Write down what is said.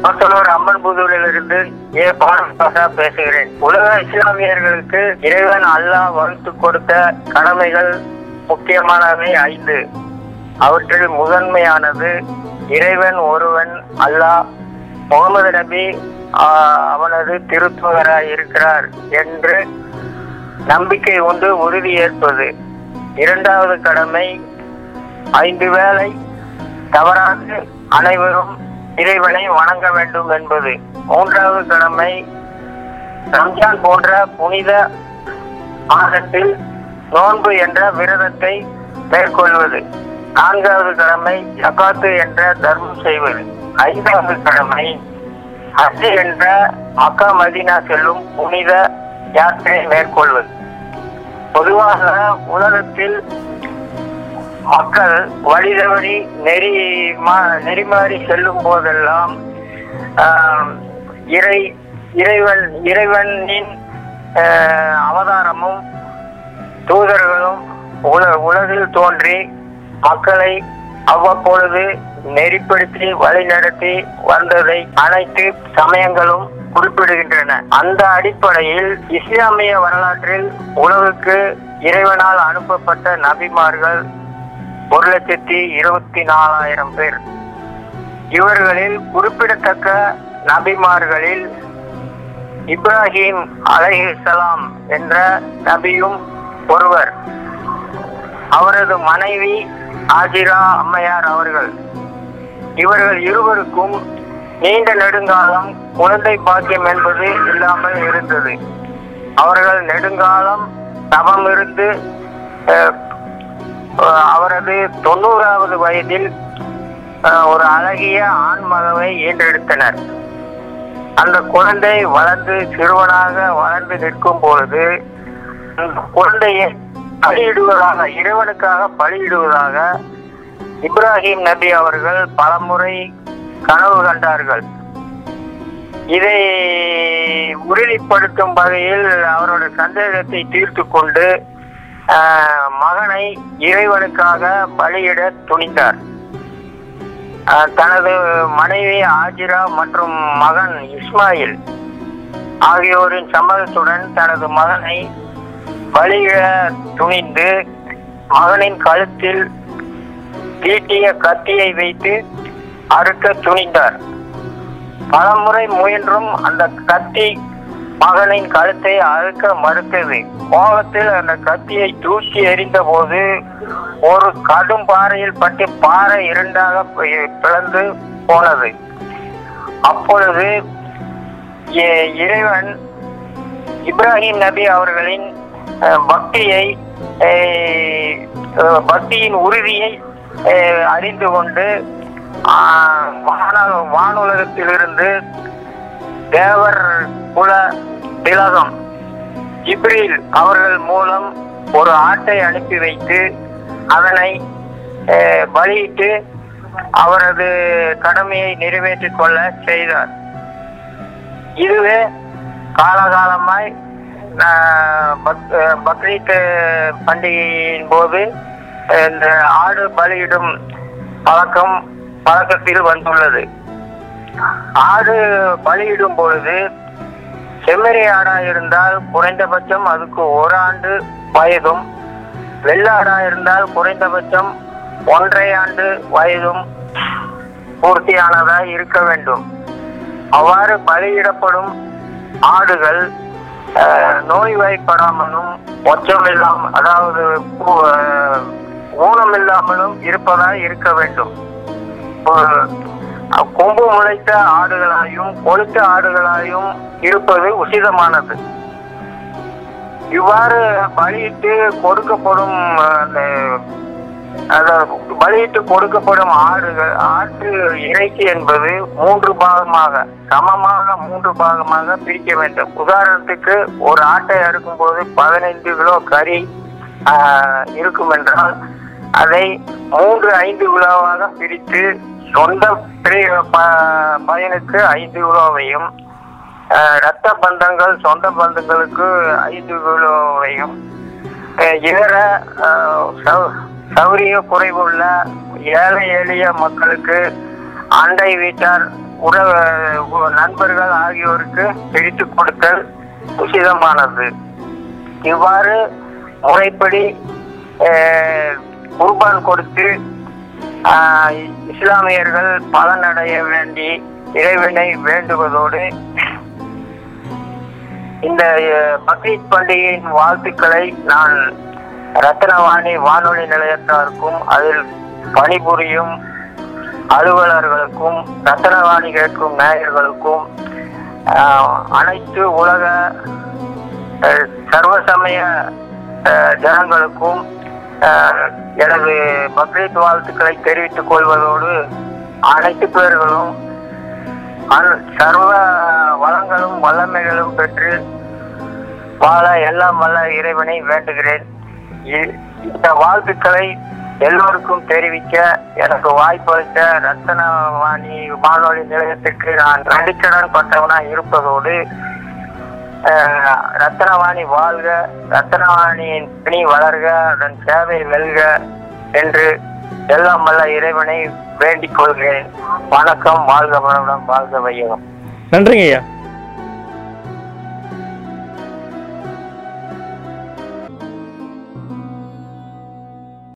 மற்றொரு அம்மன் புதூரிலிருந்து ஏ. பாரா பேசுகிறேன். உலக இஸ்லாமியர்களுக்கு இறைவன் அல்லாஹ் வகுத்து கொடுத்த கடமைகள் முக்கியமானவை ஐந்து. அவற்றில் முதன்மையானது இறைவன் ஒருவன் அல்லாஹ். முகமது நபி அவனது திருத்துவராய் இருக்கிறார் என்று நம்பிக்கை உண்டு உறுதி ஏற்பது. இரண்டாவது கடமை ஐந்து வேளை தவறாக அனைவரும் இறைவனை வணங்க வேண்டும் என்பது. மூன்றாவது கடமை ரம்ஜான் போன்ற புனித மாதத்தில் நோன்பு என்ற விரதத்தை மேற்கொள்வது. நான்காவது கடமை ஜகாத்து என்ற தர்மம் செய்வது. ஐந்தாவது கடமை ஹஜ் என்ற மக்கா மதினா செல்லும் புனித யாத்திரை மேற்கொள்வது. பொதுவாக உலகத்தில் மக்கள் வழிதவறி நெறி மா- நெறிமாறி செல்லும் போதெல்லாம் இறை இறைவன் இறைவனின் அவதாரமும் தூதர்களும் உல உலகில் தோன்றி மக்களை அவ்வப்பொழுது நெறிப்படுத்தி வழிநடத்தி வந்ததை அனைத்து சமயங்களும் குறிப்பிடுகின்றன. அந்த அடிப்படையில் இஸ்லாமிய வரலாற்றில் உலகுக்கு இறைவனால் அனுப்பப்பட்ட நபிமார்கள் ஒரு லட்சத்தி இருபத்தி நாலாயிரம் பேர். இவர்களில் குறிப்பிடத்தக்க நபிமார்களில் இப்ராஹிம் அலைஹிஸ்ஸலாம் என்ற நபியும் ஒருவர். அவரது மனைவி ஆஜிரா அம்மையார் அவர்கள். இவர்கள் இருவருக்கும் நீண்ட நெடுங்காலம் குழந்தை பாக்கியம் என்பது இல்லாமல் இருந்தது. அவர்கள் நெடுங்காலம் தவம் இருந்து அஹ், அவரது தொண்ணூறாவது வயதில் ஒரு அழகிய ஆண் மகவை ஈன்றெடுத்தனர் அந்த குழந்தை வளர்ந்து சிறுவனாக வளர்ந்து நிற்கும் பொழுது அந்த குழந்தையை பலியிடுவதாக இறைவனுக்காக பலியிடுவதாக இப்ராஹிம் நபி அவர்கள் பலமுறை கனவு கண்டார்கள். இதை உறுதிப்படுத்தும் வகையில் அவரோட சந்தேகத்தை தீர்த்து கொண்டு மகனை இறைவனுக்காக பலியிட துணிந்தார். தனது மனைவி ஆஜிரா மற்றும் மகன் இஸ்மாயில் ஆகியோரின் சம்மதத்துடன் தனது மகனை பலியிட துணிந்து மகனின் கழுத்தில் தீட்டிய கத்தியை வைத்து அறுக்க துணிந்தார். பலமுறை முயன்றும் அந்த கத்தி மகனின் கழுத்தை அறுக்க மறுத்தது. கோபத்தில் அந்த கத்தியை தூக்கி எறிந்த போது ஒரு கடும் பாறையில் பட்டு பாறை இரண்டாக பிளந்து போனது. அப்பொழுது இறைவன் இப்ராஹிம் நபி அவர்களின் பக்தியை பக்தியின் உறுதியை அறிந்து கொண்டு வான- வானுலகத்திலிருந்து தேவர் குல திலகம் இப்ரில் அவர்கள் மூலம் ஒரு ஆட்டை அனுப்பி வைத்து அதனை பலியிட்டு அவரது கடமையை நிறைவேற்றிக் கொள்ள செய்தார். இதுவே காலகாலமாய் பக்- பக்ரீத் பண்டிகையின் போது இந்த ஆடு பலியிடும் பழக்கம் பழக்கத்தில் வந்துள்ளது. ஆடு பலியிடும் பொழுது செம்மறி ஆடா இருந்தால் குறைந்தபட்சம் அதுக்கு ஒரு ஆண்டு வயதும் வெள்ளாடா இருந்தால் குறைந்தபட்சம் ஒன்றரை ஆண்டு வயதும் பூர்த்தியானதா இருக்க வேண்டும். அவ்வாறு பலியிடப்படும் ஆடுகள் நோய்வாய்ப்படாமலும் ஒச்சம் அதாவது பூ- அஹ், ஊனம் இல்லாமலும் இருப்பதா இருக்க வேண்டும். கொம்பு முளைத்த ஆடுகளாயும் கொளுத்த ஆடுகளாயும் இருப்பது உசிதமானது. இவ்வாறு பலியிட்டு கொடுக்கப்படும் பலியிட்டு கொடுக்கப்படும் ஆடுகள் ஆட்டு இறைச்சி என்பது மூன்று பாகமாக சமமாக மூன்று பாகமாக பிரிக்க வேண்டும். உதாரணத்துக்கு ஒரு ஆட்டை அறுக்கும் போது பதினைந்து கிலோ கறி இருக்கும் என்றால் அதை மூன்று ஐந்து கிலோவாக பிரித்து சொந்த பிரி- ப- பையனுக்கு ஐந்து கிலோவையும் ரத்த இரத்த பந்தங்கள் சொந்த பந்தங்களுக்கு ஐந்து கிலோவையும் இதர சௌ- சௌரிய குறைவுள்ள ஏழை எளிய மக்களுக்கு அண்டை வீட்டார் உறவு நண்பர்கள் ஆகியோருக்கு பிரித்து கொடுத்தல் உசிதமானது. இவ்வாறு முறைப்படி அஹ், குர்பான் கொடுத்து இஸ்லாமியர்கள் பலனடைய வேண்டி இறைவனை வேண்டுவதோடு இந்த பக்ரீத் பண்டிகையின் வாழ்த்துக்களை நான் ரத்னவாணி வானொலி நிலையத்தாருக்கும் அதில் பணிபுரியும் அலுவலர்களுக்கும் ரத்தனவாணி கேட்கும் நேயர்களுக்கும் ஆஹ், அனைத்து உலக அஹ், சர்வசமய அஹ், ஜனங்களுக்கும் எனது பக்ரீத் வாழ்த்துக்களை தெரிவித்துக் கொள்வதோடு அனைத்து பேர்களும் சர்வ வளங்களும் வல்லமைகளும் பெற்று வாழ எல்லாம் வல்ல இறைவனை வேண்டுகிறேன். இ- இந்த வாழ்த்துக்களை எல்லோருக்கும் தெரிவிக்க எனக்கு வாய்ப்பளித்த ரத்தனவாணி வானொலி நிலையத்திற்கு நான் நடிக்கடன் பட்டவனா இருப்பதோடு ரத்தனவாணி வாழ்க ரத்தனவாணியின் பணி வளர்க அதன் சேவை வெல்க என்று எல்லாம் வல்ல இறைவனை வேண்டிக் கொள்கிறேன். வணக்கம் வாழ்க வளமுடன் வாழ்க வையகம். நன்றிங்க ஐயா